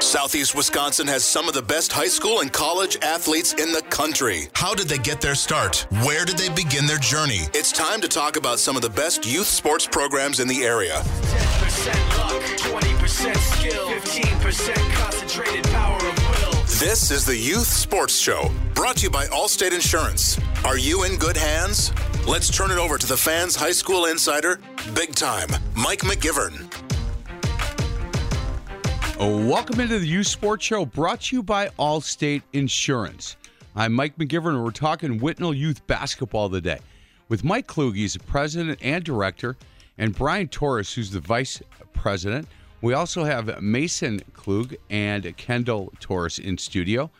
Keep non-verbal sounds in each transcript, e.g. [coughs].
Southeast Wisconsin has some of the best high school and college athletes in the country. How did they get their start? Where did they begin their journey? It's time to talk about some of the best youth sports programs in the area. 10% luck, 20% skill, 15% concentrated power of will. This is the Youth Sports Show, brought to you by Allstate Insurance. Are you in good hands? Let's turn it over to the fans' high school insider, big time, Mike McGivern. Welcome into the Youth Sports Show brought to you by Allstate Insurance. I'm Mike McGivern, and we're talking Whitnall Youth Basketball today with Mike Kluge, he's the president and director, and Brian Torres, who's the vice president. We also have Mason Klug and Kendall Torres in studio.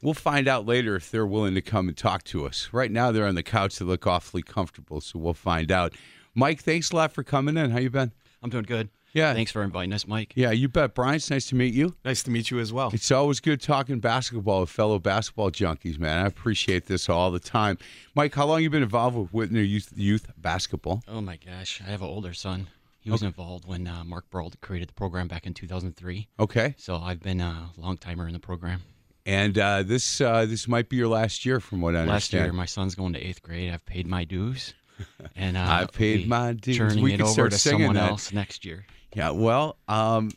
We'll find out later if they're willing to come and talk to us. Right now, they're on the couch. They look awfully comfortable, so we'll find out. Mike, thanks a lot for coming in. How you been? I'm doing good. Yeah. Thanks for inviting us, Mike. Yeah, you bet. Brian, it's nice to meet you. Nice to meet you as well. It's always good talking basketball with fellow basketball junkies, man. I appreciate this all the time. Mike, how long you been involved with Whitnall Youth, youth basketball? Oh my gosh, I have an older son. He was involved when uh, Mark Brault created the program back in 2003. Okay. So I've been a long timer in the program. And uh, this uh, this might be your last year, from what I Last understand. Last year, my son's going to eighth grade. I've paid my dues, [laughs] and uh, I've paid my dues. Turning We it could over start to singing someone that. else next year. Yeah, well, um,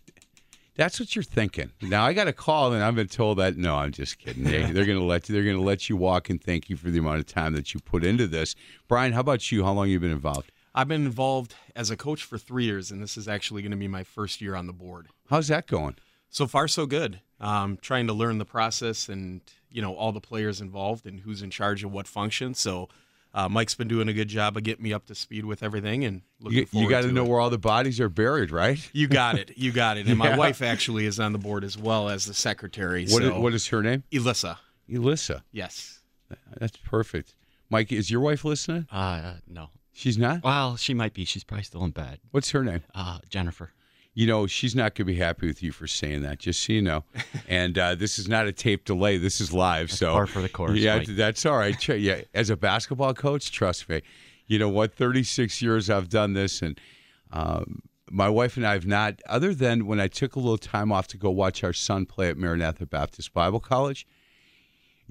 that's what you're thinking. Now I got a call, and I've been told that. No, I'm just kidding. They, they're going to let you. They're going to let you walk, and thank you for the amount of time that you put into this. Brian, how about you? How long you been involved? I've been involved as a coach for three years, and this is actually going to be my first year on the board. How's that going? So far, so good. Um, trying to learn the process and you know all the players involved and who's in charge of what function. So uh, Mike's been doing a good job of getting me up to speed with everything, and looking You, forward you got to to know it. where all the bodies are buried, right? You got it. You got it. And [laughs] Yeah. my wife actually is on the board as well as the secretary. What is, so what is her name? Elissa? Elissa. Yes. That's perfect. Mike, is your wife listening? Uh, no. She's not. Well, she might be. She's probably still in bed. What's her name? Uh, Jennifer. You know, she's not going to be happy with you for saying that, just so you know. [laughs] And uh, this is not a tape delay. This is live. so par for the course, Yeah, Mike. that's all right. Yeah, as a basketball coach, trust me. You know what? 36 years I've done this, and um, my wife and I have not, other than when I took a little time off to go watch our son play at Maranatha Baptist Bible College.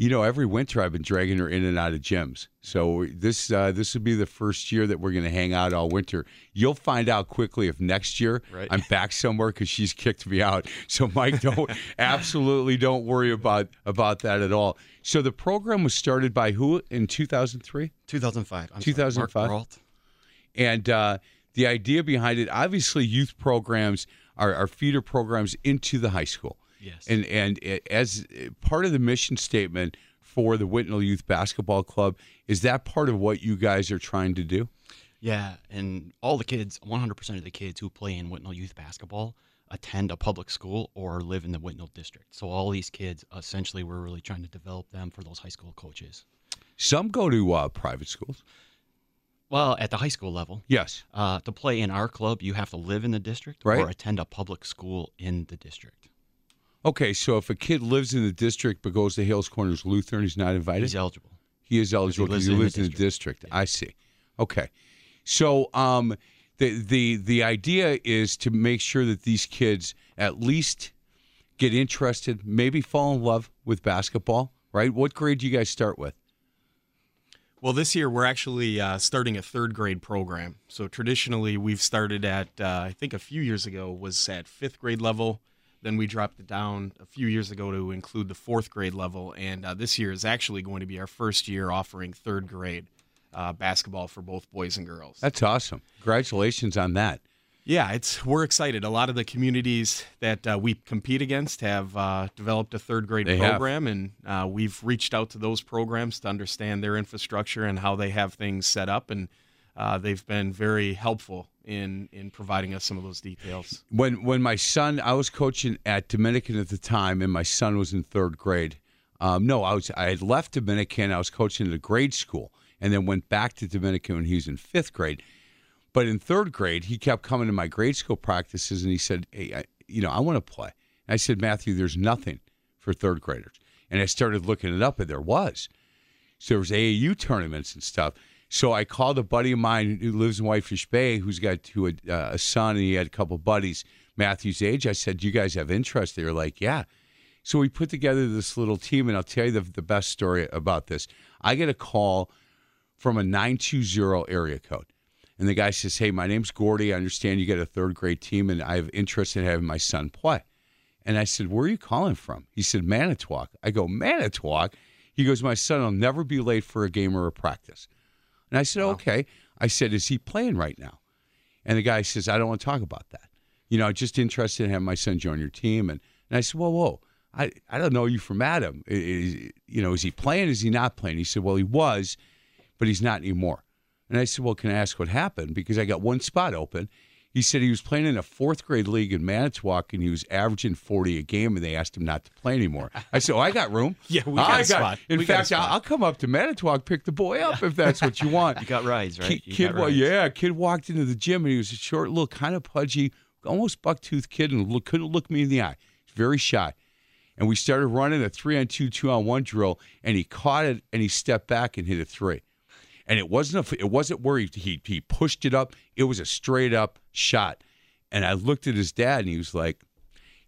You know, every winter I've been dragging her in and out of gyms. So this uh, this will be the first year that we're going to hang out all winter. You'll find out quickly if next year Right. I'm back somewhere because she's kicked me out. So Mike, don't [laughs] absolutely don't worry about about that at all. So the program was started by who in 2003, 2005. I'm 2005? Sorry, Mark Brault. and uh, the idea behind it, obviously, youth programs are, are feeder programs into the high school. Yes. And and as part of the mission statement for the Whitnall Youth Basketball Club, is that part of what you guys are trying to do? Yeah, and all the kids, 100% of the kids who play in Whitnall Youth Basketball attend a public school or live in the Whitnall district. So all these kids, essentially, we're really trying to develop them for those high school coaches. Some go to uh, private schools. Well, at the high school level, Yes. uh, to play in our club, you have to live in the district Right. or attend a public school in the district. Okay, so if a kid lives in the district but goes to Hales Corners Lutheran, he's not invited. He's eligible. He is eligible because he lives in the district. I see. Okay, so um, the the the idea is to make sure that these kids at least get interested, maybe fall in love with basketball. Right? What grade do you guys start with? Well, this year we're actually uh, starting a third grade program. So traditionally, we've started at uh, I think a few years ago was at fifth grade level. Then we dropped it down a few years ago to include the fourth grade level, and uh, this year is actually going to be our first year offering third grade uh, basketball for both boys and girls. That's awesome. Congratulations on that. Yeah, it's we're excited. A lot of the communities that uh, we compete against have uh, developed a third grade They have. program, and uh, we've reached out to those programs to understand their infrastructure and how they have things set up. And uh, they've been very helpful in in providing us some of those details. When when my son, I was coaching at Dominican at the time, and my son was in third grade. Um, no, I was I had left Dominican. I was coaching at a grade school, and then went back to Dominican when he was in fifth grade. But in third grade, he kept coming to my grade school practices, and he said, "Hey, I, you know, I want to play." And I said, "Matthew, there's nothing for third graders." And I started looking it up, and there was. So there was AAU tournaments and stuff. So I called a buddy of mine who lives in Whitefish Bay, who's got uh, a son, and he had a couple buddies Matthew's age. I said, "Do you guys have interest?" They were like, "Yeah." So we put together this little team, and I'll tell you the, the best story about this. I get a call from a 920 area code. And the guy says, Hey, my name's Gordy. I understand you got a third grade team, and I have interest in having my son play. And I said, Where are you calling from? He said, Manitowoc. I go, Manitowoc? He goes, My son will never be late for a game or a practice. And I said, Okay. I said, Is he playing right now? And the guy says, I don't want to talk about that. You know, just interested in having my son join your team. And, and I said, Whoa, whoa. I, I don't know you from Adam. Is, you know, is he playing? Is he not playing? He said, Well, he was, but he's not anymore. And I said, Well, can I ask what happened? Because I got one spot open. He said he was playing in a fourth grade league in Manitowoc and he was averaging 40 a game and they asked him not to play anymore. I said, Oh, I got room. [laughs] Yeah, we got I a spot. In We got fact. I'll, I'll come up to Manitowoc, pick the boy up if that's what you [laughs] want. You got rides, right? Kid, You kid got yeah, kid walked into the gym and he was a short, little, kind of pudgy, almost buck-toothed kid and look, couldn't look me in the eye. Very shy. And we started running a three-on-two, two-on-one drill, and he caught it and he stepped back and hit a three. And it wasn't a, it wasn't where he, he he pushed it up. It was a straight up shot. And I looked at his dad and he was like,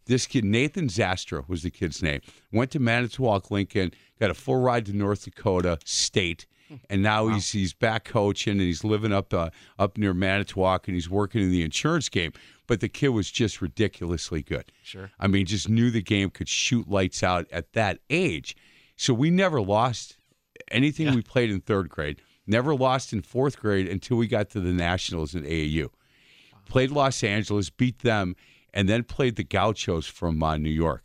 this kid, Nathan Zastra was the kid's name, went to Manitowoc Lincoln, got a full ride to North Dakota State, and now he's he's back coaching and he's living up uh, up near Manitowoc and he's working in the insurance game. But the kid was just ridiculously good. Sure. I mean, just knew the game could shoot lights out at that age. So we never lost anything we played in third grade. Never lost in fourth grade until we got to the Nationals in AAU. Played Los Angeles, beat them, and then played the Gauchos from uh, New York.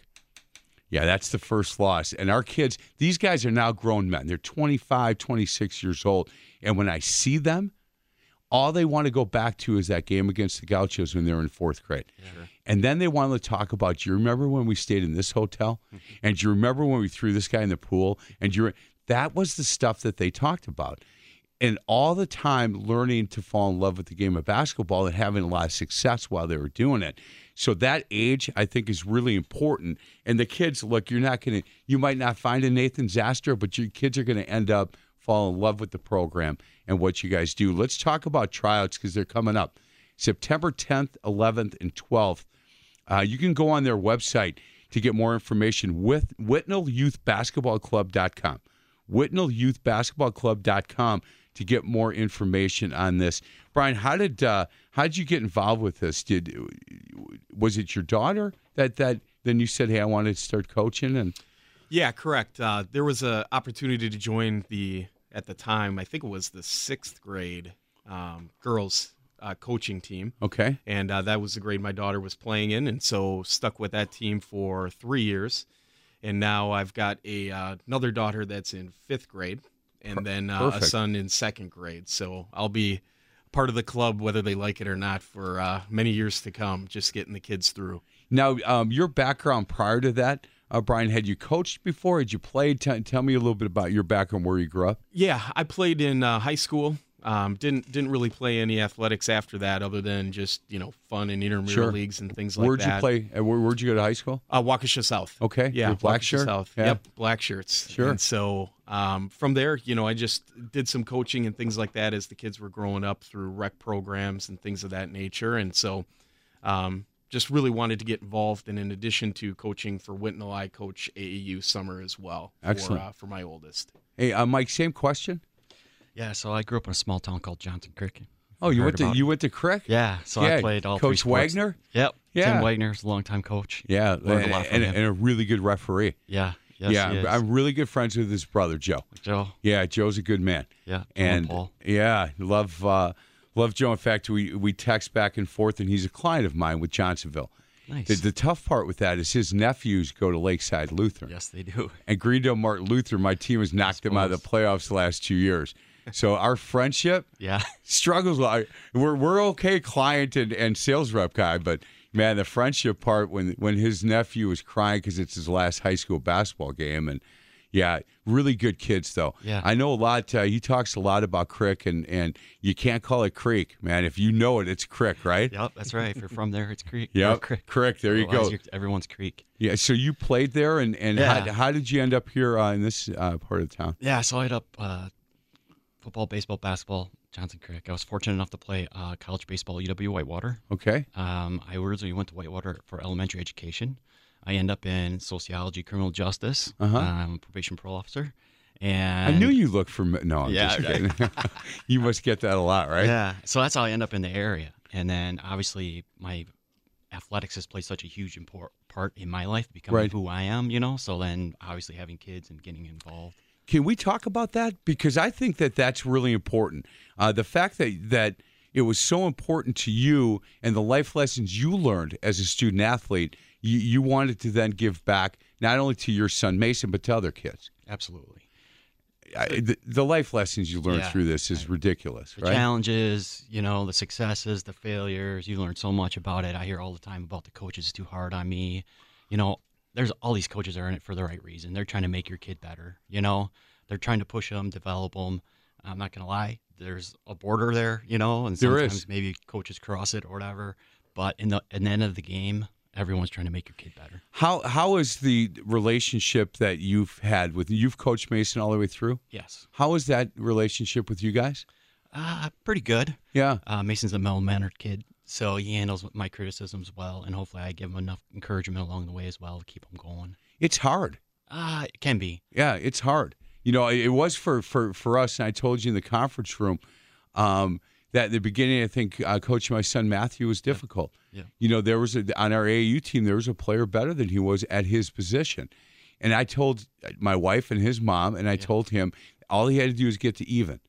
Yeah, that's the first loss. And our kids, these guys are now grown men. They're 25, 26 years old. And when I see them, all they want to go back to is that game against the Gauchos when they were in fourth grade. And then they want to talk about, do you remember when we stayed in this hotel? And do you remember when we threw this guy in the pool? And you that was the stuff that they talked about. And all the time learning to fall in love with the game of basketball and having a lot of success while they were doing it. So that age, I think, is really important. And the kids, look, you're not going to, you might not find a Nathan Zastra, but your kids are going to end up fall in love with the program and what you guys do. Let's talk about tryouts because they're coming up September 10th, 11th, and 12th. Uh, you can go on their website to get more information with WhitnallYouthBasketballClub.com. WhitnallYouthBasketballClub.com to get more information on this. Brian, how did uh, how did you get involved with this? Did was it your daughter that that then you said, "Hey, I wanted to start coaching"? And Yeah, correct. Uh, there was an opportunity to join the at the time. I think it was the sixth grade um, girls uh, coaching team, okay, and uh, that was the grade my daughter was playing in, and so stuck with that team for three years. And now I've got a uh, another daughter that's in fifth grade, and then uh, a son in second grade. So I'll be part of the club, whether they like it or not, for uh, many years to come. Just getting the kids through. now um, your background prior to that, uh, Brian, had you coached before? Had you played? T- tell me a little bit about your background, where you grew up. Yeah, I played in uh, high school. Um, didn't didn't really play any athletics after that, other than just you know fun and intramural Sure. leagues and things like Where'd that. you play? uh, Where, where'd you go to high school? Uh, Waukesha South. Okay, Yeah, with black Waukesha shirt? South. Yeah. Yep, black shirts. Sure. And so um, from there, you know, I just did some coaching and things like that as the kids were growing up through rec programs and things of that nature. And so um, just really wanted to get involved. And in addition to coaching for Whitnall, I coach AAU summer as well. Excellent. For, uh, for my oldest. Hey, uh, Mike, same question. Yeah, so I grew up in a small town called Johnson Creek. Oh, you went to you went to Crick? Yeah, so Yeah, I played all Coach. Wagner? Yep. Yeah. Tim Wagner's a longtime coach. Yeah, Learned a lot and, and, and a really good referee. Yeah. Yes, yeah. I'm really good friends with his brother Joe. Joe. Yeah, Joe's a good man. Yeah, and and Paul. yeah, love uh, love Joe. In fact, we we text back and forth, and he's a client of mine with Johnsonville. Nice. The, the tough part with that is his nephews go to Lakeside Lutheran. Yes, they do. And Greendale Martin Luther, my team has knocked them out of the playoffs the last two years. So our friendship Yeah. struggles. a lot. We're we're okay, client and, and sales rep guy, but man, the friendship part when when his nephew was crying because it's his last high school basketball game, and yeah, really good kids though. Yeah. I know a lot. Uh, he talks a lot about Crick, and and you can't call it Creek, man. If you know it, it's Crick, right? Yep, that's right. If you're from there, it's Creek. Yep, Crick. Crick. There you Otherwise, go. you're- Everyone's Creek. Yeah. So you played there, and and Yeah. how, how did you end up here uh, in this uh, part of town? Yeah, so I had up uh, football, baseball, basketball, Johnson Creek. I was fortunate enough to play uh, college baseball at UW Whitewater. Okay. Um, I originally went to Whitewater for elementary education. I end up in sociology, criminal justice. Uh-huh. I'm a probation parole officer. And I knew you looked for no. I'm Yeah, just right. [laughs] [laughs] you must get that a lot, right? Yeah. So that's how I end up in the area. And then obviously my athletics has played such a huge import, part in my life, becoming Right. who I am, you know? So then obviously having kids and getting involved. Can we talk about that? Because I think that that's really important. Uh, the fact that that it was so important to you and the life lessons you learned as a student athlete, you, you wanted to then give back not only to your son Mason but to other kids. Absolutely. I, the, the life lessons you learned Yeah. through this is ridiculous, The right? challenges, you know, the successes, the failures. You learn so much about it. I hear all the time about the coaches too hard on me. You know, there's all these coaches are in it for the right reason. They're trying to make your kid better. You know, they're trying to push them, develop them. I'm not gonna lie. There's a border there, you know, and There sometimes is. maybe coaches cross it or whatever. But in the in the end of the game, everyone's trying to make your kid better. How how is the relationship that you've had with you've coached Mason all the way through? Yes. How is that relationship with you guys? Uh, pretty good. Yeah. Uh, Mason's a well mannered kid, so he handles my criticisms well, and hopefully I give him enough encouragement along the way as well to keep him going. It's hard. Uh, it can be. Yeah, it's hard. You know, it was for for for us, and I told you in the conference room um, that at the beginning, I think uh, coaching my son Matthew was difficult. Yeah. You know, there was a, on our AAU team, there was a player better than he was at his position, and I told my wife and his mom, and I told him all he had to do is get to even.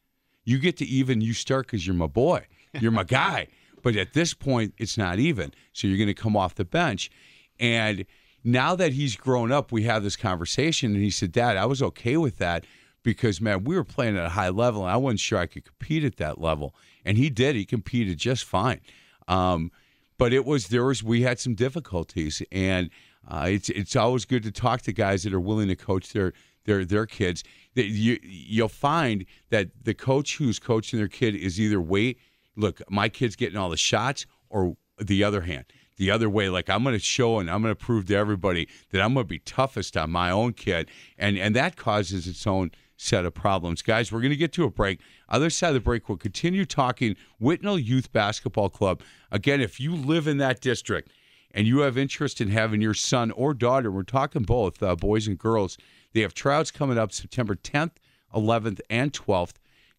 You get to even, you start because you're my boy, you're my guy. [laughs] But at this point, it's not even. So you're going to come off the bench, and now that he's grown up, we have this conversation, and he said, "Dad, I was okay with that." Because man, we were playing at a high level, and I wasn't sure I could compete at that level. And he did; he competed just fine. Um, but it was there was we had some difficulties, and uh, it's it's always good to talk to guys that are willing to coach their their their kids. That you you'll find that the coach who's coaching their kid is either wait, look, my kid's getting all the shots, or the other hand, the other way. Like I'm going to show and I'm going to prove to everybody that I'm going to be toughest on my own kid, and and that causes its own set of problems. Guys, we're going to get to a break. Other side of the break, we'll continue talking Whitnall Youth Basketball Club. Again, if you live in that district and you have interest in having your son or daughter, we're talking both uh, boys and girls. They have tryouts coming up September 10th, 11th, and 12th.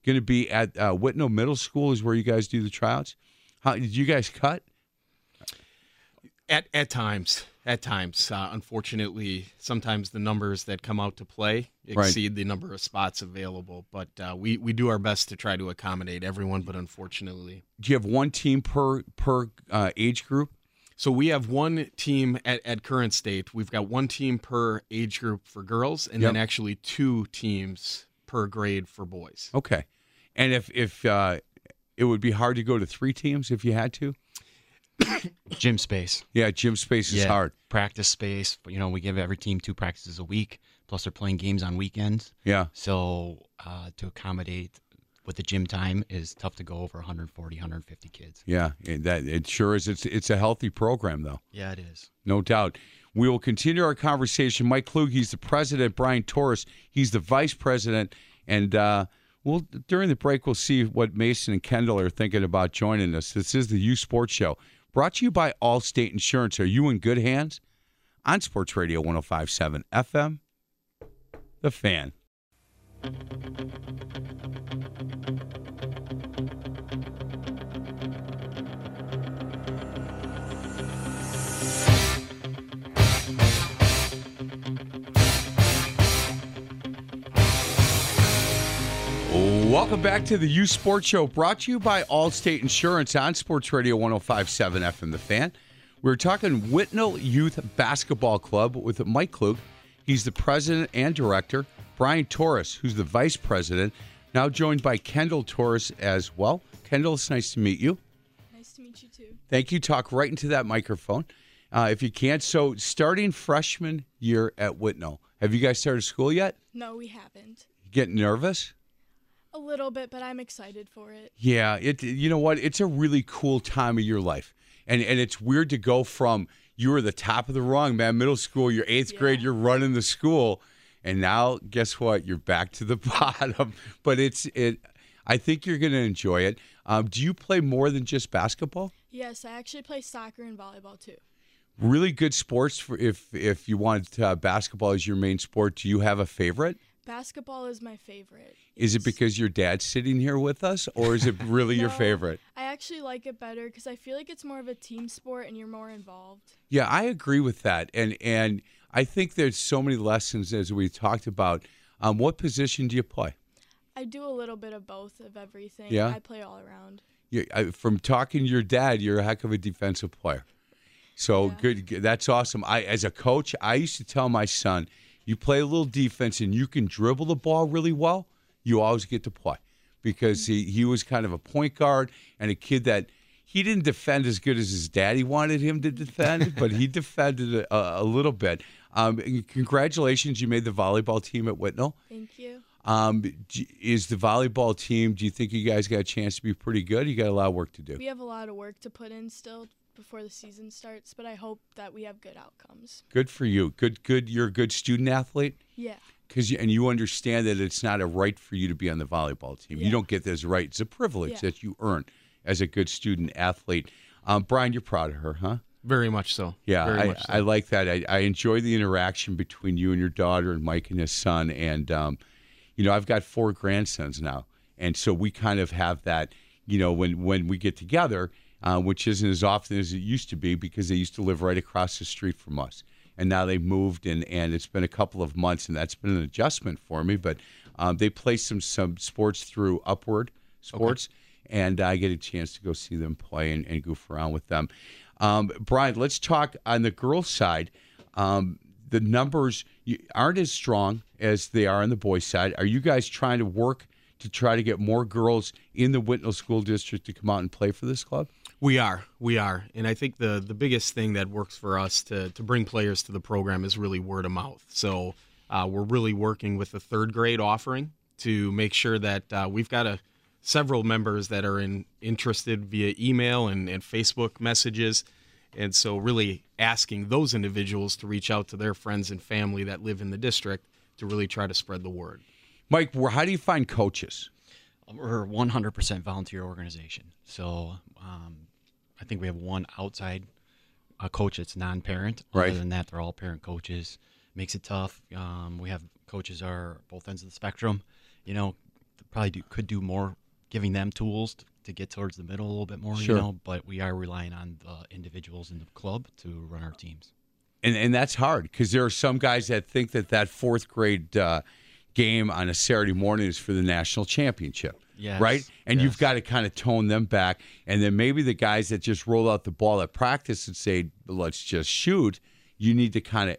Going to be at uh, Whitnall Middle School is where you guys do the tryouts. How did you guys cut? At at times, at times, uh, unfortunately, sometimes the numbers that come out to play Right. exceed the number of spots available. But uh, we we do our best to try to accommodate everyone. But unfortunately, Do you have one team per per uh, age group? so we have one team at, at current state. We've got one team per age group for girls, and then actually two teams per grade for boys. Okay. And if if uh, it would be hard to go to three teams if you had to. [coughs] Gym space. Yeah, gym space is Yeah, hard. Practice space. You know, we give every team two practices a week. Plus, they're playing games on weekends. Yeah. So uh, to accommodate with the gym time is tough to go over 140, 150 kids. Yeah, that it sure is. It's it's a healthy program though. Yeah, it is. No doubt. We will continue our conversation. Mike Klug, he's the president. Brian Torres, he's the vice president. And uh, we'll during the break, we'll see what Mason and Kendall are thinking about joining us. This is the Youth Sports Show, brought to you by Allstate Insurance. Are you in good hands? On Sports Radio 105.7 FM, The Fan. Welcome back to the Youth Sports Show, brought to you by Allstate Insurance on Sports Radio 1057 FM The Fan. We're talking Whitnall Youth Basketball Club with Mike Klug. He's the president and director. Brian Torres, who's the vice president. Now joined by Kendall Torres as well. Kendall, it's nice to meet you. Nice to meet you too. Thank you. Talk right into that microphone uh, if you can. So, starting freshman year at Whitnall, have you guys started school yet? No, we haven't. Getting nervous? A little bit, but I'm excited for it. Yeah, it. You know what? It's a really cool time of your life, and and it's weird to go from you were the top of the rung, man. Middle school, you're eighth grade, you're running the school, and now guess what? You're back to the [laughs] bottom. But it's it. I think you're going to enjoy it. Um, do you play more than just basketball? Yes, I actually play soccer and volleyball too. Really good sports. For if if you wanted uh, basketball as your main sport, do you have a favorite? Basketball is my favorite. Is it because your dad's sitting here with us, or is it really your [laughs] favorite? I actually like it better because I feel like it's more of a team sport and you're more involved. Yeah, I agree with that, and and I think there's so many lessons as we talked about. Um, what position do you play? I do a little bit of both of everything. Yeah? I play all around. You, I, from talking to your dad, you're a heck of a defensive player. So good, good. That's awesome. I, as a coach, I used to tell my son, you play a little defense and you can dribble the ball really well. You always get to play because he, he was kind of a point guard and a kid that he didn't defend as good as his daddy wanted him to defend, [laughs] but he defended a, a little bit. Um, congratulations, you made the volleyball team at Whitnall. Thank you. Um, is the volleyball team? Do you think you guys got a chance to be pretty good? You got a lot of work to do. We have a lot of work to put in still before the season starts, but I hope that we have good outcomes. Good for you. Good, good. You're a good student athlete. Yeah. Because you, and you understand that it's not a right for you to be on the volleyball team. You don't get this right. It's a privilege Yeah. that you earn as a good student athlete. Um, Brian, you're proud of her, huh? Very much so. Yeah, Very I, much so. I like that. I, I enjoy the interaction between you and your daughter and Mike and his son. And, um, you know, I've got four grandsons now. And so we kind of have that, you know, when, when we get together, uh, which isn't as often as it used to be because they used to live right across the street from us. And now they've moved, and, and it's been a couple of months, and that's been an adjustment for me. But um, they play some, some sports through Upward Sports, and I get a chance to go see them play and, and goof around with them. Um, Brian, let's talk on the girls' side. Um, the numbers aren't as strong as they are on the boys' side. Are you guys trying to work to try to get more girls in the Whitnall School District to come out and play for this club? We are, we are, and I think the the biggest thing that works for us to to bring players to the program is really word of mouth. So uh, we're really working with the third grade offering to make sure that uh, we've got a several members that are in interested via email and, and Facebook messages, and so really asking those individuals to reach out to their friends and family that live in the district to really try to spread the word. Mike, where- how do you find coaches? We're 100% volunteer organization. So um, I think we have one outside uh, coach that's non-parent. Right. Other than that, they're all parent coaches. Makes it tough. Um, we have coaches are both ends of the spectrum. You know, probably do, could do more, giving them tools to, to get towards the middle a little bit more. Sure. You know, but we are relying on the individuals in the club to run our teams. and and that's hard because there are some guys that think that that fourth grade uh, game on a Saturday morning is for the national championship. Yes, Right, and you've got to kind of tone them back, and then maybe the guys that just roll out the ball at practice and say, "Let's just shoot." You need to kind of,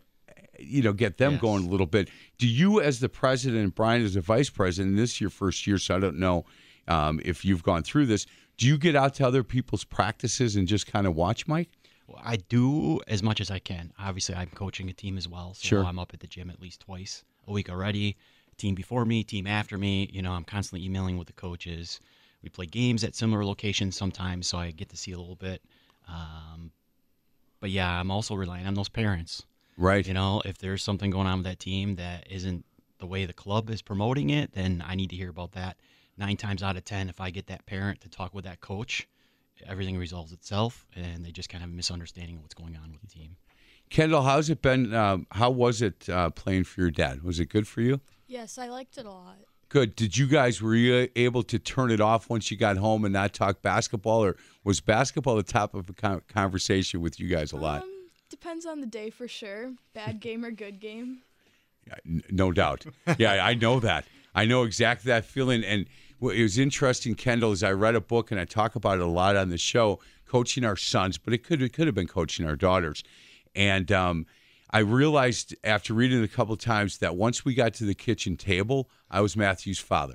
you know, get them Yes. going a little bit. Do you, as the president, Brian as the vice president, and this is your first year, so I don't know um, if you've gone through this. Do you get out to other people's practices and just kind of watch, Mike? Well, I do as much as I can. Obviously, I'm coaching a team as well, so Sure. I'm up at the gym at least twice a week already. Team before me, team after me. You know, I'm constantly emailing with the coaches. We play games at similar locations sometimes, so I get to see a little bit. Um, but yeah, I'm also relying on those parents. Right. You know, if there's something going on with that team that isn't the way the club is promoting it, then I need to hear about that. Nine times out of ten, if I get that parent to talk with that coach, everything resolves itself, and they just kind of have a misunderstanding of what's going on with the team. Kendall, how's it been? Um, how was it uh, playing for your dad? Was it good for you? Yes, I liked it a lot. Good. Did you guys were you able to turn it off once you got home and not talk basketball, or was basketball the top of a conversation with you guys a lot? Um, depends on the day for sure. Bad [laughs] game or good game. N- No doubt. Yeah, I know that. I know exactly that feeling. And what it was interesting, Kendall, is I read a book and I talk about it a lot on the show, coaching our sons, but it could it could have been coaching our daughters. And um, I realized after reading it a couple of times that once we got to the kitchen table, I was Matthew's father.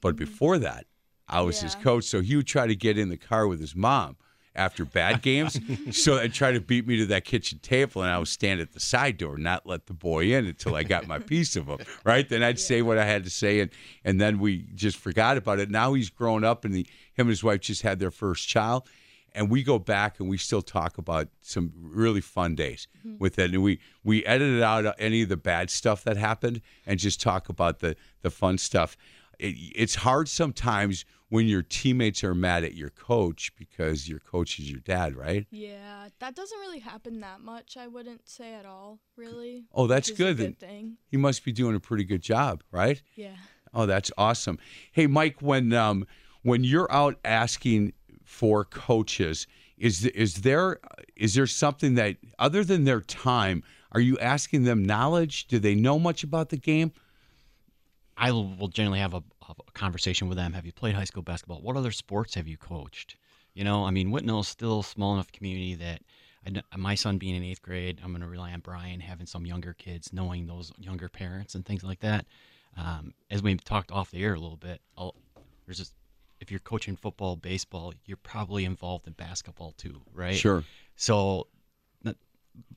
but mm-hmm. before that, I was his Yeah. coach. So he would try to get in the car with his mom after bad games, [laughs] so and try to beat me to that kitchen table, and I would stand at the side door, not let the boy in until I got my [laughs] piece of him. Right? Then I'd say what I had to say, and and then we just forgot about it. Now he's grown up, and the, him and his wife just had their first child. And we go back and we still talk about some really fun days with it. And we, we edited out any of the bad stuff that happened and just talk about the, the fun stuff. It, it's hard sometimes when your teammates are mad at your coach because your coach is your dad, right? Yeah, that doesn't really happen that much. I wouldn't say at all, really. Oh, that's good. good thing. He must be doing a pretty good job, right? Yeah. Oh, that's awesome. Hey, Mike, when um, when you're out asking for coaches, is is there is there something that other than their time, are you asking them knowledge? Do they know much about the game? I will generally have a, a conversation with them. Have you played high school basketball? What other sports have you coached? You know, I mean, Whitnall is still a small enough community that I my son being in eighth grade, I'm going to rely on Brian having some younger kids, knowing those younger parents and things like that. Um, as we talked off the air a little bit, I'll, there's just if you're coaching football, baseball, you're probably involved in basketball too, right? Sure. So,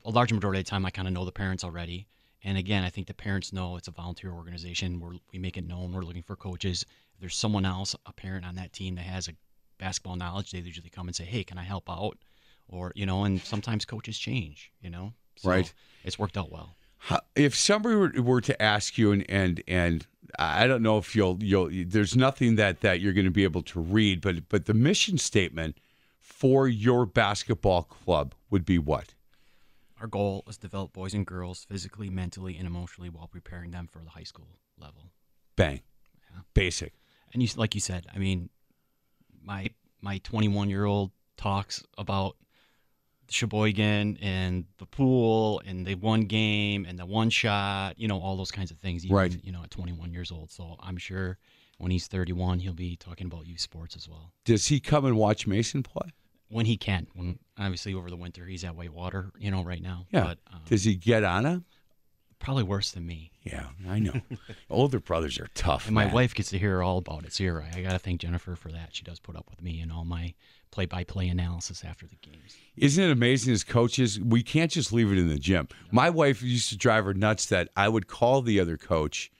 a large majority of the time, I kind of know the parents already. And again, I think the parents know it's a volunteer organization. We're, we make it known we're looking for coaches. If there's someone else, a parent on that team that has a basketball knowledge, they usually come and say, "Hey, can I help out?" Or you know, and sometimes coaches change. You know, So Right. It's worked out well. If somebody were, were to ask you, and and and I don't know if you'll you'll there's nothing that that you're going to be able to read, but but the mission statement for your basketball club would be what? Our goal is to develop boys and girls physically, mentally, and emotionally while preparing them for the high school level. Bang, basic. And you, like you said, I mean, my my 21 year old talks about Sheboygan and the pool and the one game and the one shot, you know, all those kinds of things. Even, Right. You know, at 21 years old. So I'm sure when he's 31, he'll be talking about youth sports as well. Does he come and watch Mason play? When he can. When obviously over the winter he's at Whitewater, you know, right now. Yeah. But um, Does he get on him? probably worse than me. Yeah, I know. [laughs] Older brothers are tough. And my man. wife gets to hear all about it. So you're right. I got to thank Jennifer for that. She does put up with me and all my play by play analysis after the games. Isn't it amazing as coaches, we can't just leave it in the gym. My wife used to drive her nuts that I would call the other coach,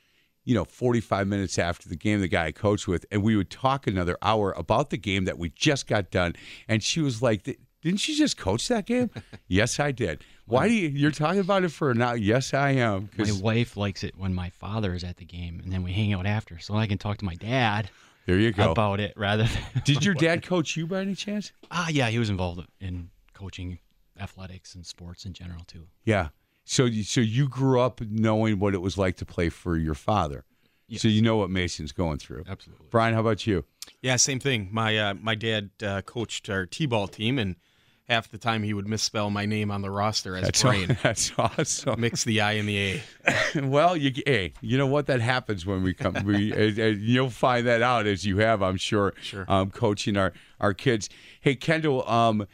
you know, 45 minutes after the game, the guy I coached with, and we would talk another hour about the game that we just got done. And she was like, Didn't you just coach that game? [laughs] yes, I did. Why do you, you're talking about it for now? Yes, I am. My wife likes it when my father is at the game, and then we hang out after, so I can talk to my dad there you go. about it rather than. [laughs] Did your dad coach you by any chance? Ah, yeah, he was involved in coaching athletics and sports in general too. Yeah. So you, so you grew up knowing what it was like to play for your father. So you know what Mason's going through. Absolutely. Brian, how about you? Yeah, same thing. My uh, my dad uh, coached our t-ball team, and half the time he would misspell my name on the roster as That's Brain. [laughs] that's awesome. Mix the I and the A. [laughs] well, you hey, you know what that happens when we come. We [laughs] and- and you'll find that out as you have, I'm sure. Sure. Um, coaching our our kids. Hey, Kendall. Um,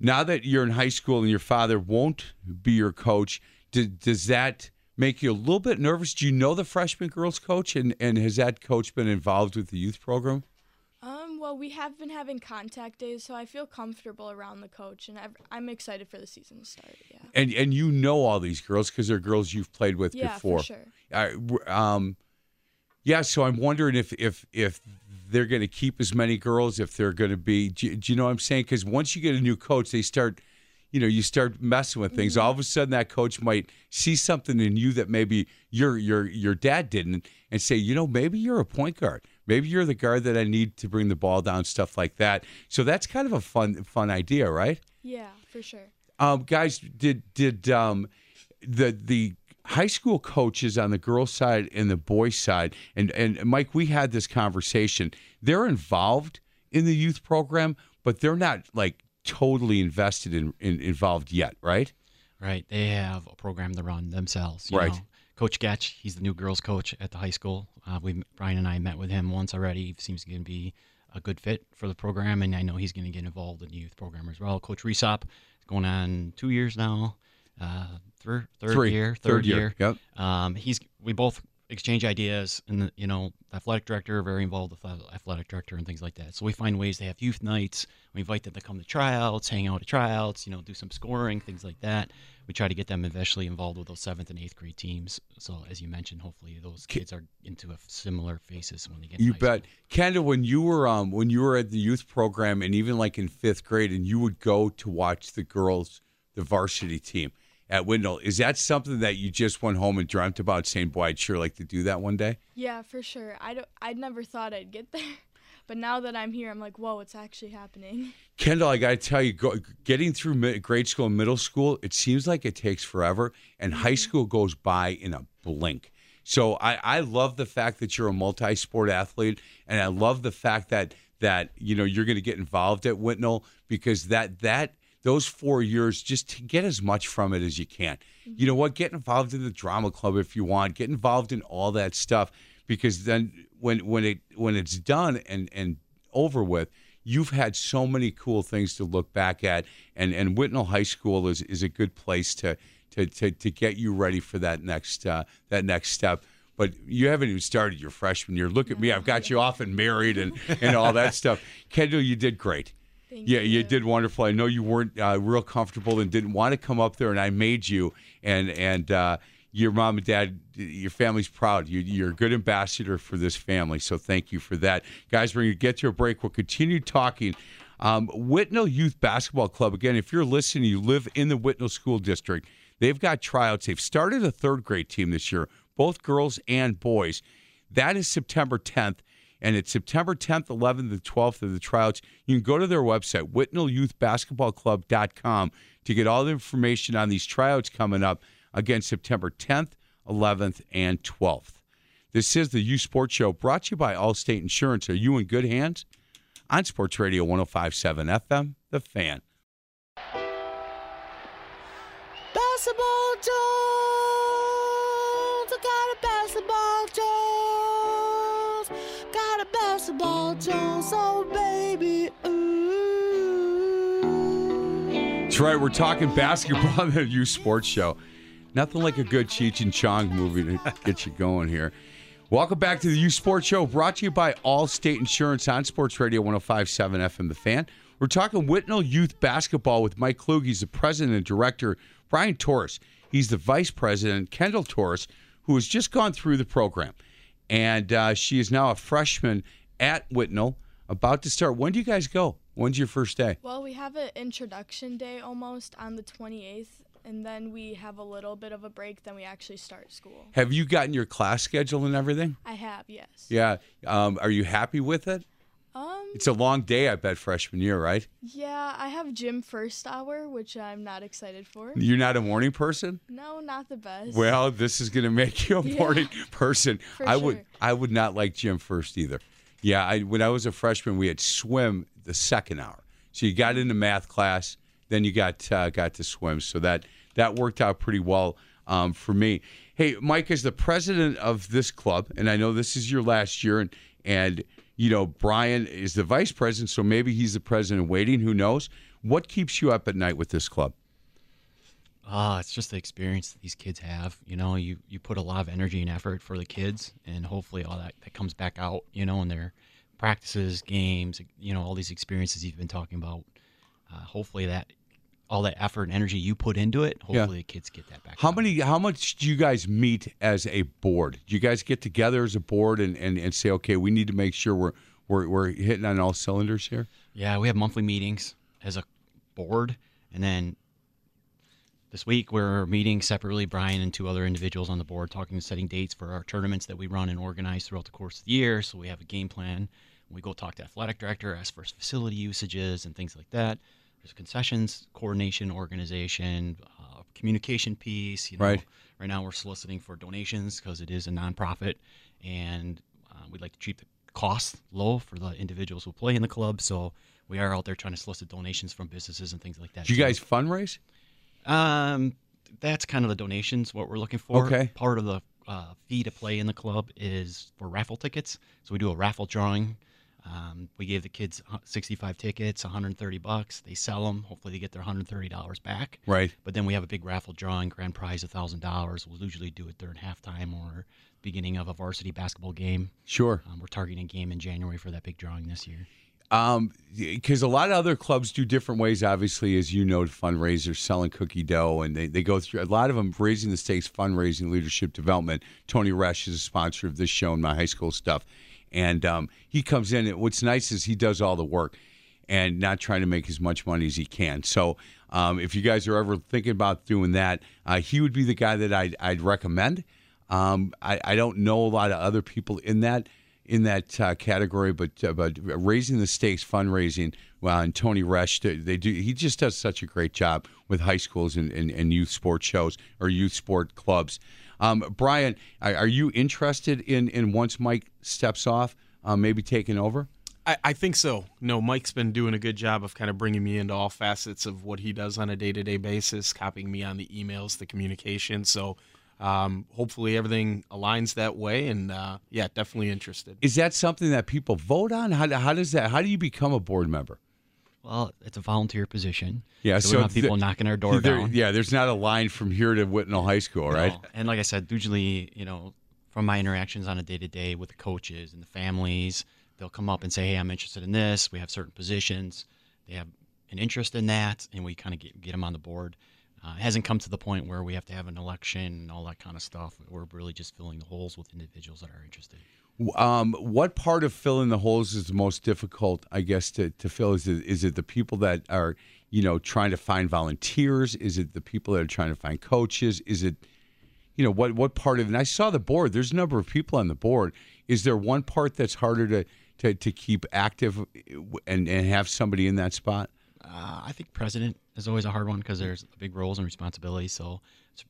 now that you're in high school and your father won't be your coach, do, does that make you a little bit nervous? Do you know the freshman girls coach, and and has that coach been involved with the youth program? Well, we have been having contact days, so I feel comfortable around the coach, and I've, I'm excited for the season to start. Yeah. And and you know all these girls because they're girls you've played with Yeah, before. for sure. Um, yeah, so I'm wondering if if if they're going to keep as many girls, if they're going to be. Do, do you know what I'm saying? Because once you get a new coach, they start, you know, you start messing with things. All of a sudden, that coach might see something in you that maybe your your your dad didn't, and say, you know, maybe you're a point guard. Maybe you're the guard that I need to bring the ball down, stuff like that. So that's kind of a fun fun idea, right? Yeah, for sure. Um, guys, did did um, the the high school coaches on the girls' side and the boys' side, and and Mike, we had this conversation. They're involved in the youth program, but they're not like totally invested in, in involved yet, right? Right. They have a program to run themselves. you Right. know. Coach Getch, he's the new girls coach at the high school. Uh, we Brian and I met with him once already. He seems to be a good fit for the program, and I know he's going to get involved in the youth program as well. Coach Resop is going on two years now, uh, third third Three. year, Third third, year. year. Yep. Um, he's we both exchange ideas, and the, you know, the athletic director very involved with the athletic director and things like that. So we find ways to have youth nights. We invite them to come to tryouts, hang out at tryouts, you know, do some scoring, things like that. We try to get them eventually involved with those seventh and eighth grade teams. So as you mentioned, hopefully those kids are into a similar phases when they get. You bet, Kendall. When you were um when you were at the youth program and even like in fifth grade, and you would go to watch the girls, the varsity team at Whitnall. Is that something that you just went home and dreamt about, saying, "Boy, I'd sure like to do that one day"? Yeah, for sure. I don't. I never thought I'd get there, [laughs] but now that I'm here, I'm like, whoa, it's actually happening. [laughs] Kendall, I got to tell you, go, getting through mid, grade school and middle school, it seems like it takes forever, and high mm-hmm. school goes by in a blink. So I, I love the fact that you're a multi-sport athlete, and I love the fact that that you know you're going to get involved at Whitnall because that that those four years just to get as much from it as you can. You know what? Get involved in the drama club if you want. Get involved in all that stuff because then when when it when it's done and and over with, you've had so many cool things to look back at, and and Whitnall High School is is a good place to to to, to get you ready for that next uh, that next step. But you haven't even started your freshman year. Look at me; I've got you off and married and and all that stuff. [laughs] Kendall, you did great. Thank yeah, you. you did wonderful. I know you weren't uh, real comfortable and didn't want to come up there, and I made you. And and uh, your mom and dad, your family's proud. You, you're a good ambassador for this family, so thank you for that, guys. We're to get to a break. We'll continue talking. Um, Whitnall Youth Basketball Club. Again, if you're listening, you live in the Whitnall School District. They've got tryouts. They've started a third grade team this year, both girls and boys. That is September 10th and it's September 10th, 11th, and 12th of the tryouts. You can go to their website, whitnallyouthbasketballclub.com, to get all the information on these tryouts coming up again September 10th, 11th, and 12th. This is the Youth Sports Show brought to you by Allstate Insurance. Are you in good hands? On Sports Radio 1057 FM, The Fan. Basketball Jones, basketball Jones, oh baby, ooh. That's right. We're talking basketball [laughs] on the Youth Sports Show. Nothing like a good Cheech and Chong movie to get you going here. Welcome back to the Youth Sports Show, brought to you by Allstate Insurance on Sports Radio 1057 FM The Fan. We're talking Whitnall Youth Basketball with Mike Klug. He's the president and director. Brian Torres, he's the vice president. Kendall Torres, who has just gone through the program. And uh, she is now a freshman at Whitnall, about to start. When do you guys go? When's your first day? Well, we have an introduction day almost on the 28th, and then we have a little bit of a break. Then we actually start school. Have you gotten your class schedule and everything? I have, yes. Yeah. Um, are you happy with it? Um, It's a long day, I bet, freshman year, right? yeah, I have gym first hour, which I'm not excited for. You're not a morning person? No, not the best. Well, this is going to make you a [laughs] Yeah. morning person. I would. I would not like gym first either. Yeah, I when I was a freshman, we had swim the second hour. So you got into math class, then you got uh, got to swim. So that that worked out pretty well um, for me. Hey, Mike, as the president of this club, and I know this is your last year, and and you know Brian is the vice president, so maybe he's the president waiting. Who knows? What keeps you up at night with this club? Ah, it's just the experience that these kids have. You know, you you put a lot of energy and effort for the kids, and hopefully all that that comes back out. You know, in their practices, games. You know, all these experiences you've been talking about. Uh, hopefully that all that effort and energy you put into it. Yeah. Hopefully the kids get that back. How many? How much do you guys meet as a board? Do you guys get together as a board and, and, and say, okay, we need to make sure we're we're we're hitting on all cylinders here? Yeah, we have monthly meetings as a board, and then this week we're meeting separately. Brian and two other individuals on the board talking and setting dates for our tournaments that we run and organize throughout the course of the year. So we have a game plan. We go talk to athletic director, ask for facility usages and things like that. There's concessions, coordination, organization, uh, communication piece. You know, Right. Right now we're soliciting for donations because it is a nonprofit, and uh, we'd like to keep the cost low for the individuals who play in the club. So we are out there trying to solicit donations from businesses and things like that. Do you guys fundraise? Um, that's kind of the donations. What we're looking for. Okay. Part of the uh, fee to play in the club is for raffle tickets. So we do a raffle drawing Um, we gave the kids 65 tickets, 130 bucks. They sell them. Hopefully, they get their 130 dollars back. Right. But then we have a big raffle drawing, grand prize thousand dollars. We'll usually do it during halftime or beginning of a varsity basketball game. Sure. Um, we're targeting a game in January for that big drawing this year. Um, because a lot of other clubs do different ways, obviously, as you know, fundraisers, selling cookie dough, and they, they go through a lot of them raising the stakes, fundraising, leadership development. Tony Resch is a sponsor of this show and my high school stuff, and um, he comes in. And what's nice is he does all the work and not trying to make as much money as he can. So, um, if you guys are ever thinking about doing that, uh, he would be the guy that I'd, I'd recommend. Um, I, I don't know a lot of other people in that in that uh, category, but uh, but raising the stakes fundraising. Well, and Tony Resch, they- do. He just does such a great job with high schools and, and, and youth sports shows or youth sport clubs. Um, Brian, are you interested in in once Mike steps off, uh, maybe taking over? I, I think so. No, Mike's been doing a good job of kind of bringing me into all facets of what he does on a day to day basis, copying me on the emails, the communication. So um, hopefully everything aligns that way. And uh, yeah, definitely interested. Is that something that people vote on? How, how does that? How do you become a board member? Well, it's a volunteer position. Yeah, so, we don't have people the- knocking our door there- down. Yeah, there's not a line from here to Whitnall High School, right? No. And like I said, usually, you know, from my interactions on a day to day with the coaches and the families, they'll come up and say, "Hey, I'm interested in this. We have certain positions. They have an interest in that, and we kind of get get them on the board." Uh, hasn't come to the point where we have to have an election and all that kind of stuff. We're really just filling the holes with individuals that are interested. Um, what part of filling the holes is the most difficult, I guess, to, to fill? Is it, is it the people that are, you know, trying to find volunteers? Is it the people that are trying to find coaches? Is it, you know, what what part of it? And I saw the board. There's a number of people on the board. Is there one part that's harder to to, to keep active and, and have somebody in that spot? Uh, I think president is always a hard one because there's big roles and responsibilities. So it's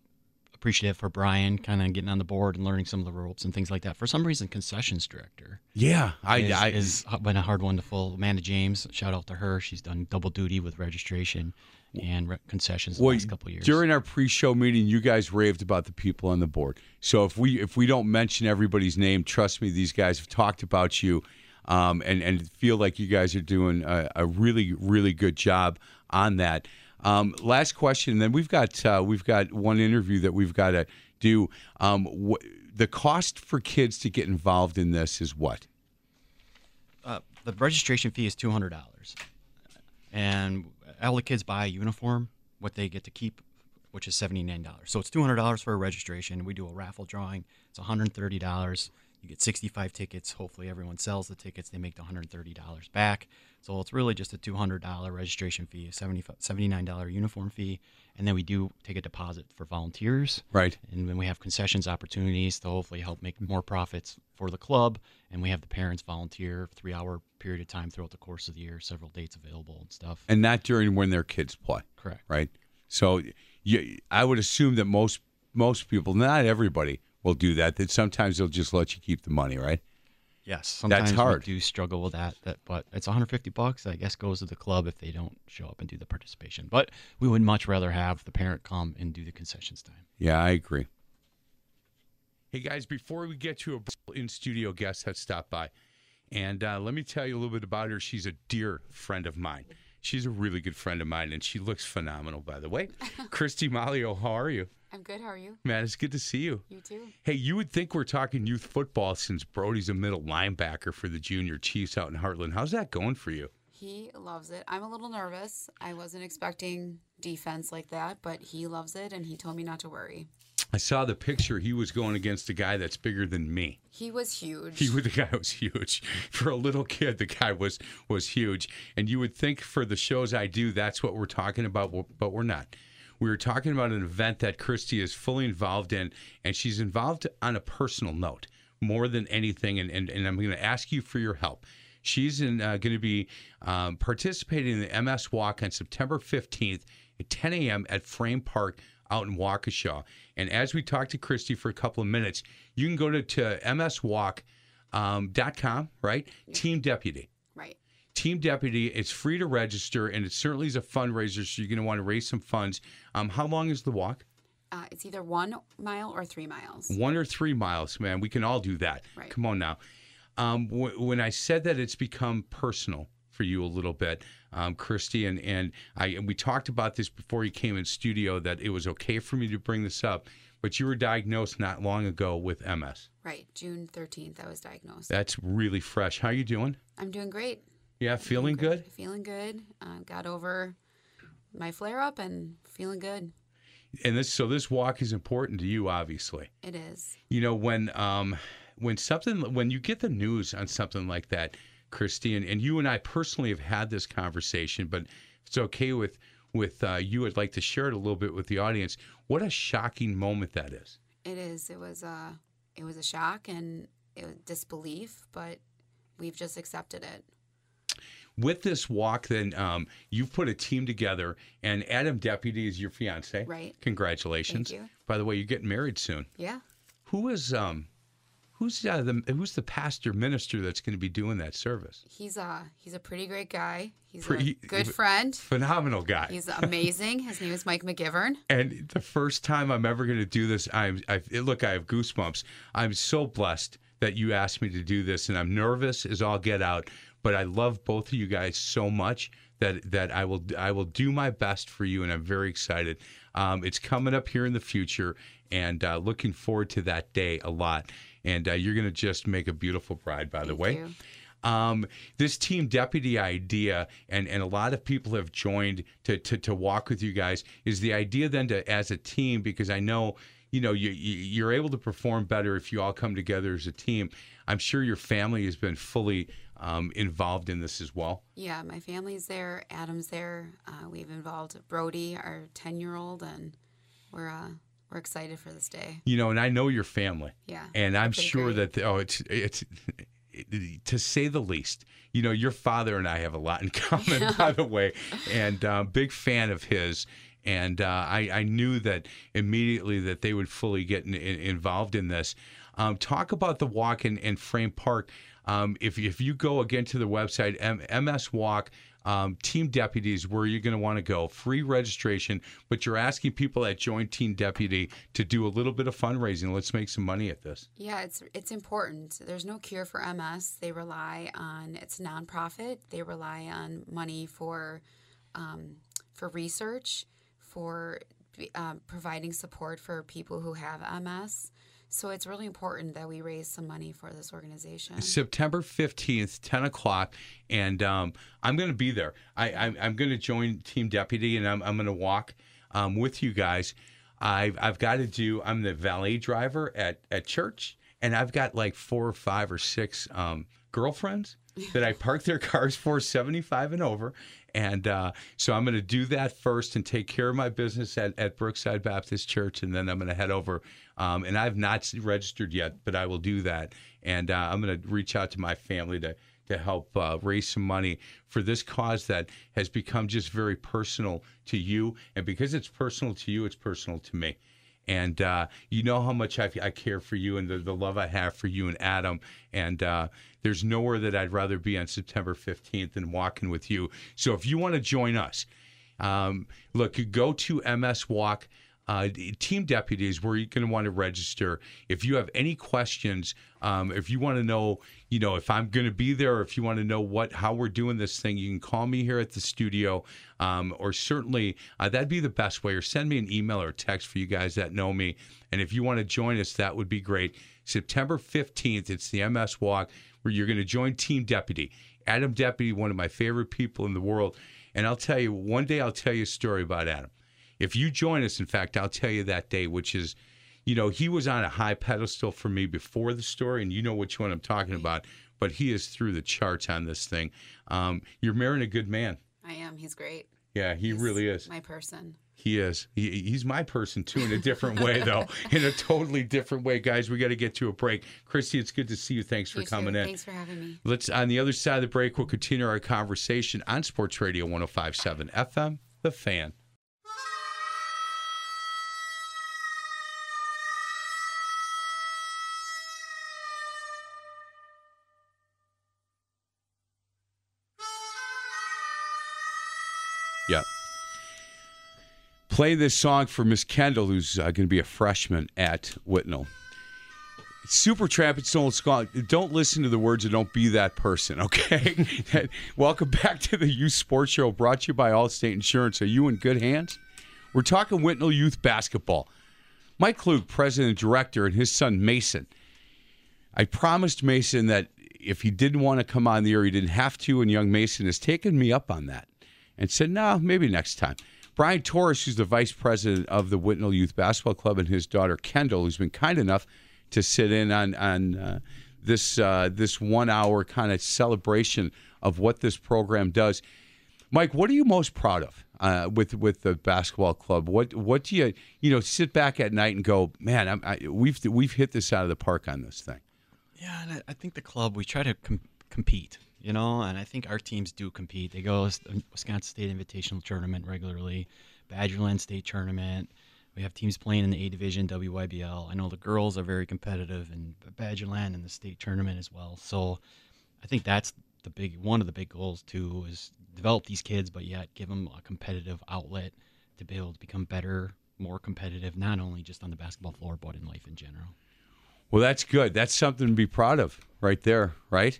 appreciative for Brian kind of getting on the board and learning some of the ropes and things like that. For some reason, concessions director. Yeah, I- is, I- is been a hard one to fill. Amanda James, shout out to her. She's done double duty with registration and re- concessions the Well, last couple of years. During our pre-show meeting, you guys raved about the people on the board. So if we if we don't mention everybody's name, trust me, these guys have talked about you, um, and and feel like you guys are doing a, a really really good job on that. Um, last question, and then we've got uh, we've got one interview that we've got to do. Um, wh- the cost for kids to get involved in this is what? uh, the registration fee is two hundred dollars, and all the kids buy a uniform. What they get to keep, which is seventy nine dollars. So it's two hundred dollars for a registration. We do a raffle drawing. It's one hundred thirty dollars. You get sixty five tickets. Hopefully, everyone sells the tickets. They make the one hundred thirty dollars back. So it's really just a two hundred dollar registration fee, a 79 dollar uniform fee, and then we do take a deposit for volunteers. Right. And then we have concessions opportunities to hopefully help make more profits for the club. And we have the parents volunteer three hour period of time throughout the course of the year, several dates available and stuff. and not during when their kids play. Correct. Right. So you, I would assume that most most people, not everybody, will do that. That sometimes they'll just let you keep the money, right? Yes, sometimes That's hard. we do struggle with that, that, but it's 150 bucks. I guess goes to the club if they don't show up and do the participation. But we would much rather have the parent come and do the concessions time. Yeah, I agree. Hey guys, before we get to a in studio guest that stopped by, and uh, let me tell you a little bit about her. She's a dear friend of mine. She's a really good friend of mine, and she looks phenomenal, by the way. [laughs] Christy Malio, how are you? I'm good. How are you? Man, it's good to see you. You too. Hey, you would think we're talking youth football since Brody's a middle linebacker for the junior Chiefs out in Hartland. How's that going for you? He loves it. I'm a little nervous. I wasn't expecting defense like that, but he loves it and he told me not to worry. I saw the picture. He was going against a guy that's bigger than me. He was huge. He was the guy was huge [laughs] for a little kid. The guy was was huge, and you would think for the shows I do, that's what we're talking about, but we're not. We were talking about an event that Christy is fully involved in, and she's involved on a personal note more than anything. And and, and I'm going to ask you for your help. She's uh, going to be um, participating in the MS Walk on September 15th at 10 a.m. at Frame Park out in Waukesha. And as we talk to Christy for a couple of minutes, you can go to, to mswalk.com, right? Team Deputy. Team Deputy, it's free to register, and it certainly is a fundraiser, so you're going to want to raise some funds. Um, how long is the walk? Uh, it's either one mile or three miles. One or three miles, man. We can all do that. Right. Come on now. um, w- when I said that it's become personal for you a little bit, um, Christy, and and I and we talked about this before you came in studio that it was okay for me to bring this up, but you were diagnosed not long ago with MS. Right, June 13th, I was diagnosed. That's really fresh. How are you doing? I'm doing great. Yeah, feeling good. Feeling good. Uh, got over my flare up and feeling good. And this so this walk is important to you, obviously. It is. You know when um when something when you get the news on something like that, Christy, and, and you and I personally have had this conversation, but it's okay with with uh, you. I'd like to share it a little bit with the audience. What a shocking moment that is. It is. It was a it was a shock and it was disbelief, but we've just accepted it. With this walk, then um, you've put a team together, and Adam Deputy is your fiance. Right. Congratulations. Thank you. By the way, you're getting married soon. Yeah. Who is um, who's uh, the who's the pastor minister that's going to be doing that service? He's a he's a pretty great guy. He's Pretty- a good friend. Phenomenal guy. He's amazing. His name is Mike McGivern. [laughs] And the first time I'm ever going to do this, I'm I look, I have goosebumps. I'm so blessed that you asked me to do this, and I'm nervous as all get out. But I love both of you guys so much that that I will I will do my best for you, and I'm very excited. Um, it's coming up here in the future, and uh, looking forward to that day a lot. And uh, you're going to just make a beautiful bride, by the way. you. Um, this team deputy idea, and, and a lot of people have joined to, to, to walk with you guys, is the idea then to, as a team, because I know, you know, you, you, you're able to perform better if you all come together as a team. I'm sure your family has been fully um, involved in this as well. Yeah, my family's there. Adam's there. Uh, we've involved Brody, our ten year old, and we're uh, we're excited for this day. You know, and I know your family. Yeah, And I'm sure great. that, oh, it's, it's, [laughs] to say the least, you know, your father and I have a lot in [laughs] common, [laughs] by the way, and uh, big fan of his. And uh, I, I knew that immediately that they would fully get in, in, involved in this. Um, talk about the walk in, in Frame Park. Um, if, if you go again to the website, M- MS Walk, um, Team Deputies, where you're going to want to go, free registration, but you're asking people that join Team Deputy to do a little bit of fundraising. Let's make some money at this. Yeah, it's it's important. There's no cure for MS. They rely on it's a nonprofit. They rely on money for um, for research, for um, providing support for people who have MS. So it's really important that we raise some money for this organization. September 15th, 10 o'clock, and um, I'm going to be there. I, I'm, I'm going to join Team Deputy, and I'm, I'm going to walk um, with you guys. I've, I've got to do, I'm the valet driver at, at church, and I've got like four or five or six um, girlfriends that I park their cars for, 75 and over. And uh, so I'm going to do that first and take care of my business at, at Brookside Baptist Church, and then I'm going to head over. Um, and I've not registered yet, but I will do that. And uh, I'm going to reach out to my family to to help uh, raise some money for this cause that has become just very personal to you. And because it's personal to you, it's personal to me. And uh, you know how much I, I care for you and the, the love I have for you and Adam. And uh, there's nowhere that I'd rather be on September 15th than walking with you. So if you want to join us, um, look, go to MS Walk. Uh, team deputies, where you're going to want to register. If you have any questions, um, if you want to know, you know, if I'm going to be there, or if you want to know what how we're doing this thing, you can call me here at the studio, um, or certainly uh, that'd be the best way. Or send me an email or text for you guys that know me. And if you want to join us, that would be great. September 15th, it's the MS Walk where you're going to join Team Deputy. Adam Deputy, one of my favorite people in the world. And I'll tell you, one day I'll tell you a story about Adam. If you join us, in fact, I'll tell you that day, which is, you know, he was on a high pedestal for me before the story, and you know which one I'm talking about, but he is through the charts on this thing. Um, you're marrying a good man. I am. He's great. Yeah, he He's really is. My person. He is. He, he's my person too, in a different way, though. [laughs] In a totally different way, guys. We got to get to a break. Christy, it's good to see you. Thanks for You too. coming in. Thanks for having me. Let's on the other side of the break. We'll continue our conversation on Sports Radio 105.7 FM, The Fan. Play this song for Miss Kendall, who's uh, going to be a freshman at Whitnall. Super Trap Stolen Squad. Don't listen to the words and don't be that person, [laughs] okay? [laughs] Welcome back to the Youth Sports Show brought to you by Allstate Insurance. Are you in good hands? We're talking Whitnall Youth Basketball. Mike Klug, president and director, and his son Mason. I promised Mason that if he didn't want to come on the air, he didn't have to, and young Mason has taken me up on that and said, no, maybe next time. Brian Torres, who's the vice president of the Whitnall Youth Basketball Club, and his daughter Kendall, who's been kind enough to sit in on on uh, this uh, this one hour kind of celebration of what this program does. Mike, what are you most proud of uh, with with the basketball club? What what do you you know sit back at night and go, man, I'm, I, we've we've hit this out of the park on this thing. Yeah, I think the club we try to com- compete, you know, and I think our teams do compete. They go Wisconsin State Invitational Tournament regularly, Badgerland State Tournament. We have teams playing in the A Division, WYBL. I know the girls are very competitive in Badgerland and the state tournament as well. So I think that's the big one of the big goals too is develop these kids, but yet give them a competitive outlet to be able to become better, more competitive, not only just on the basketball floor, but in life in general. Well, that's good. That's something to be proud of, right there. Right.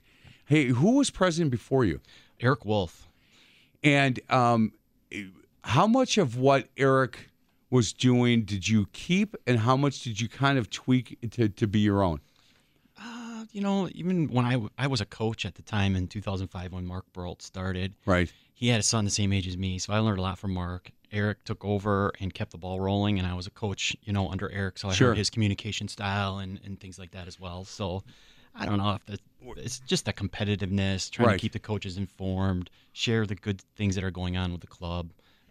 Hey, who was president before you? Eric Wolf. And um, how much of what Eric was doing did you keep, and how much did you kind of tweak to, to be your own? Uh, you know, even when I, I was a coach at the time in 2005 when Mark Brolt started, right? He had a son the same age as me, so I learned a lot from Mark. Eric took over and kept the ball rolling, and I was a coach, you know, under Eric, so I Sure. heard his communication style and, and things like that as well. So I don't know if the, it's just the competitiveness, trying Right. to keep the coaches informed, share the good things that are going on with the club,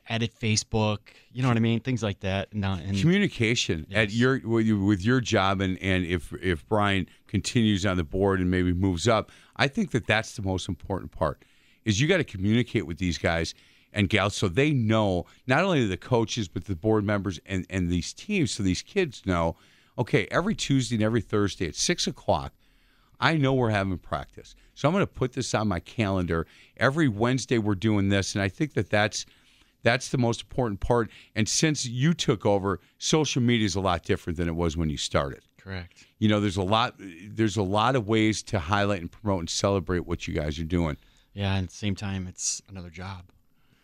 edit Facebook, you know what I mean, things like that. Uh, and communication at your with you- with your job and and if if Brian continues on the board and maybe moves up, I think that that's the most important part. Is you got to communicate with these guys and gals so they know not only the coaches but the board members and and these teams so these kids know. Okay, every Tuesday and every Thursday at six o'clock, I know we're having practice. So I'm going to put this on my calendar. Every Wednesday we're doing this, and I think that that's that's the most important part. And since you took over, social media is a lot different than it was when you started. Correct. You know, there's a lot there's a lot of ways to highlight and promote and celebrate what you guys are doing. Yeah, and at the same time, it's another job,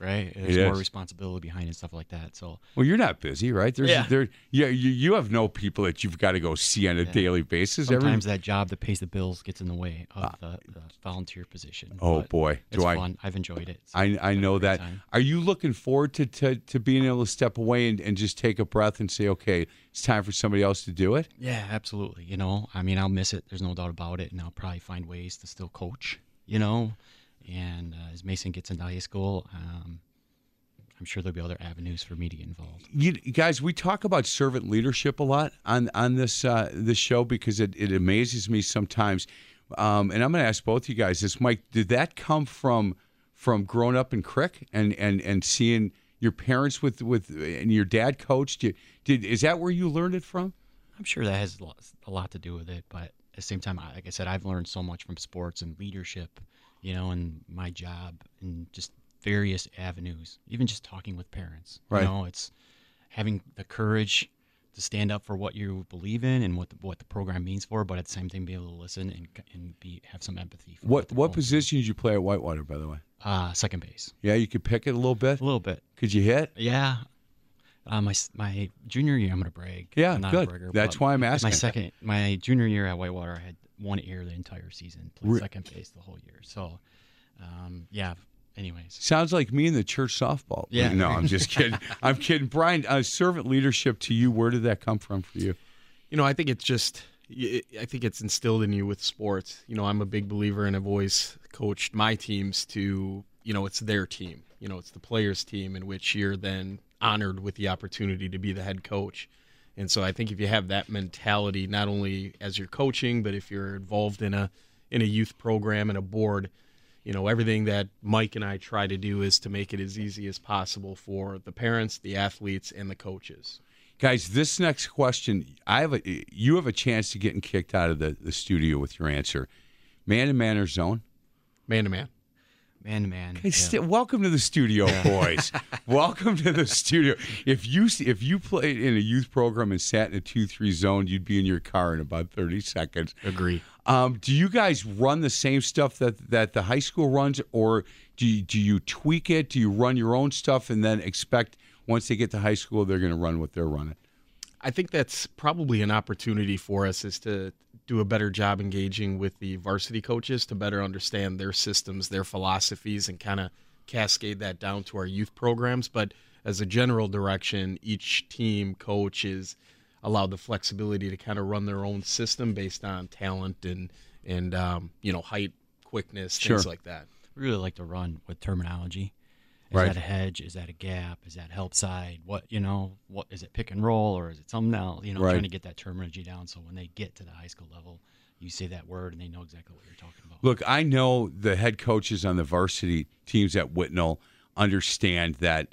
right? There's more responsibility behind and stuff like that. So Well, you're not busy, right? There's Yeah. there yeah, you, you have no people that you've got to go see on a daily basis. Every- sometimes that job that pays the bills gets in the way of ah. the, the volunteer position. Oh boy, it's do I fun. I've enjoyed it. So I, I know that. time. Are you looking forward to, to, to being able to step away and, and just take a breath and say, okay, it's time for somebody else to do it? Yeah, absolutely. You know, I mean, I'll miss it. There's no doubt about it, and I'll probably find ways to still coach. You know, and uh, as Mason gets into high school, um, I'm sure there'll be other avenues for me to get involved. You guys, we talk about servant leadership a lot on on this uh, this show because it, it amazes me sometimes. Um, and I'm going to ask both you guys this, Mike. Did that come from from growing up in Crick and and and seeing your parents with with and your dad coached you? Did is that where you learned it from? I'm sure that has a lot, a lot to do with it, but at the same time, like I said, I've learned so much from sports and leadership, you know, and my job and just various avenues, even just talking with parents. Right. You know, it's having the courage to stand up for what you believe in and what the, what the program means for, but at the same time, be able to listen and and be have some empathy. For What what position did you play at Whitewater, by the way? Uh, second base. Yeah, you could pick it a little bit. A little bit. Could you hit? Yeah. Uh, my my junior year, I'm gonna brag. Yeah, I'm not good. A bragger, That's why I'm asking. My second, my junior year at Whitewater, I had one ear the entire season, played Re- second base the whole year. So, um, yeah. Anyways, Sounds like me in the church softball. Yeah. No, I'm just kidding. [laughs] I'm kidding. Brian, uh, servant leadership to you, where did that come from for you? You know, I think it's just, I think it's instilled in you with sports. You know, I'm a big believer and I've always coached my teams to, you know, it's their team. You know, it's the players' team in which you're then honored with the opportunity to be the head coach. And so I think if you have that mentality, not only as you're coaching, but if you're involved in a in a youth program and a board, you know, everything that Mike and I try to do is to make it as easy as possible for the parents, the athletes, and the coaches. Guys, this next question, I have a you have a chance to getting kicked out of the, the studio with your answer. Man to man or zone? Man to man. Man to man. Hey, st- welcome to the studio, [laughs] boys. welcome to the studio. If you if you played in a youth program and sat in a two three zone, you'd be in your car in about thirty seconds. Agree. Um, do you guys run the same stuff that that the high school runs, or do you, do you tweak it? Do you run your own stuff and then expect once they get to high school they're going to run what they're running? I think that's probably an opportunity for us is to do a better job engaging with the varsity coaches to better understand their systems, their philosophies, and kind of cascade that down to our youth programs. But as a general direction, each team coach is allowed the flexibility to kind of run their own system based on talent and and um, you know height, quickness, Sure. things like that. We really like to run with terminology. Is Right. that a hedge? Is that a gap? Is that help side? What you know? What is it? Pick and roll or is it something else? You know, Right. trying to get that terminology down so when they get to the high school level, you say that word and they know exactly what you're talking about. Look, I know the head coaches on the varsity teams at Whitnall understand that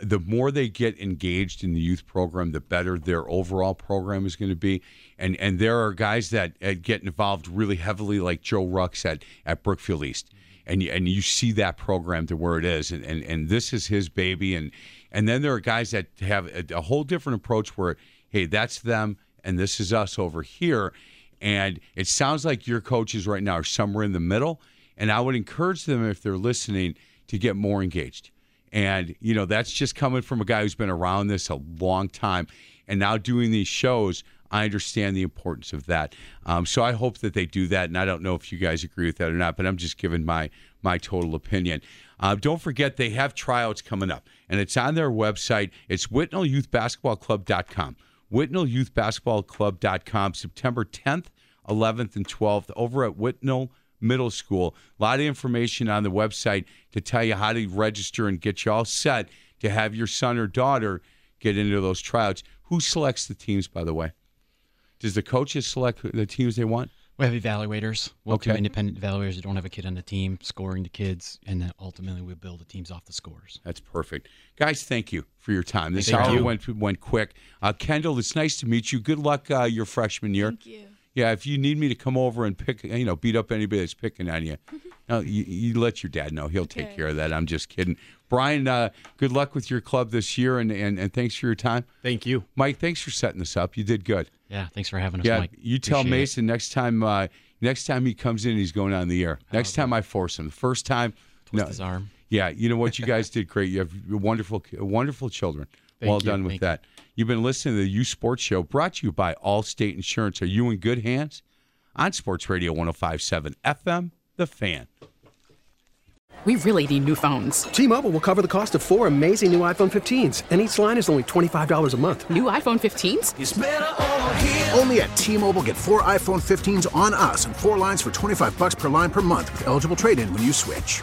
the more they get engaged in the youth program, the better their overall program is going to be. And and there are guys that uh, get involved really heavily, like Joe Rux at, at Brookfield East, and you, and you see that program to where it is, and, and and this is his baby, and and then there are guys that have a, a whole different approach where, hey, that's them, and this is us over here, and it sounds like your coaches right now are somewhere in the middle, and I would encourage them if they're listening to get more engaged. And, you know, that's just coming from a guy who's been around this a long time. And now doing these shows, I understand the importance of that. Um, so I hope that they do that. And I don't know if you guys agree with that or not, but I'm just giving my, my total opinion. Uh, don't forget, they have tryouts coming up, and it's on their website. It's WhitnallYouthBasketballClub.com. WhitnallYouthBasketballClub.com, September 10th, 11th, and 12th, over at Whitnall Middle School. A lot of information on the website to tell you how to register and get you all set to have your son or daughter get into those tryouts. Who selects the teams, by the way? Does the coaches select the teams they want? We have evaluators. We'll do Okay. independent evaluators that don't have a kid on the team, scoring the kids, and then ultimately we build the teams off the scores. That's perfect. Guys, thank you for your time. This Thank hour you. went went quick. Uh, Kendall, it's nice to meet you. Good luck uh, your freshman year. Thank you. Yeah, if you need me to come over and pick, you know, beat up anybody that's picking on you, [laughs] no, you, you let your dad know. He'll take care of that. I'm just kidding. Brian, uh, good luck with your club this year, and, and, and thanks for your time. Thank you. Mike, thanks for setting this up. You did good. Yeah, thanks for having us, Yeah, Mike. you tell Appreciate it. Mason next time. Uh, next time he comes in, he's going on the air. Next time I force him. The first time, Twist no. his arm. Yeah, you know what? You guys did great. You have wonderful, wonderful children. Thank well you. done with Thank that. You've been listening to the Youth Sports Show, brought to you by Allstate Insurance. Are you in good hands? On Sports Radio 105.7 FM, The Fan. We really need new phones. T-Mobile will cover the cost of four amazing new iPhone 15s, and each line is only $25 a month. New iPhone 15s? It's over here. Only at T-Mobile get four iPhone 15s on us and four lines for 25 bucks per line per month with eligible trade-in when you switch.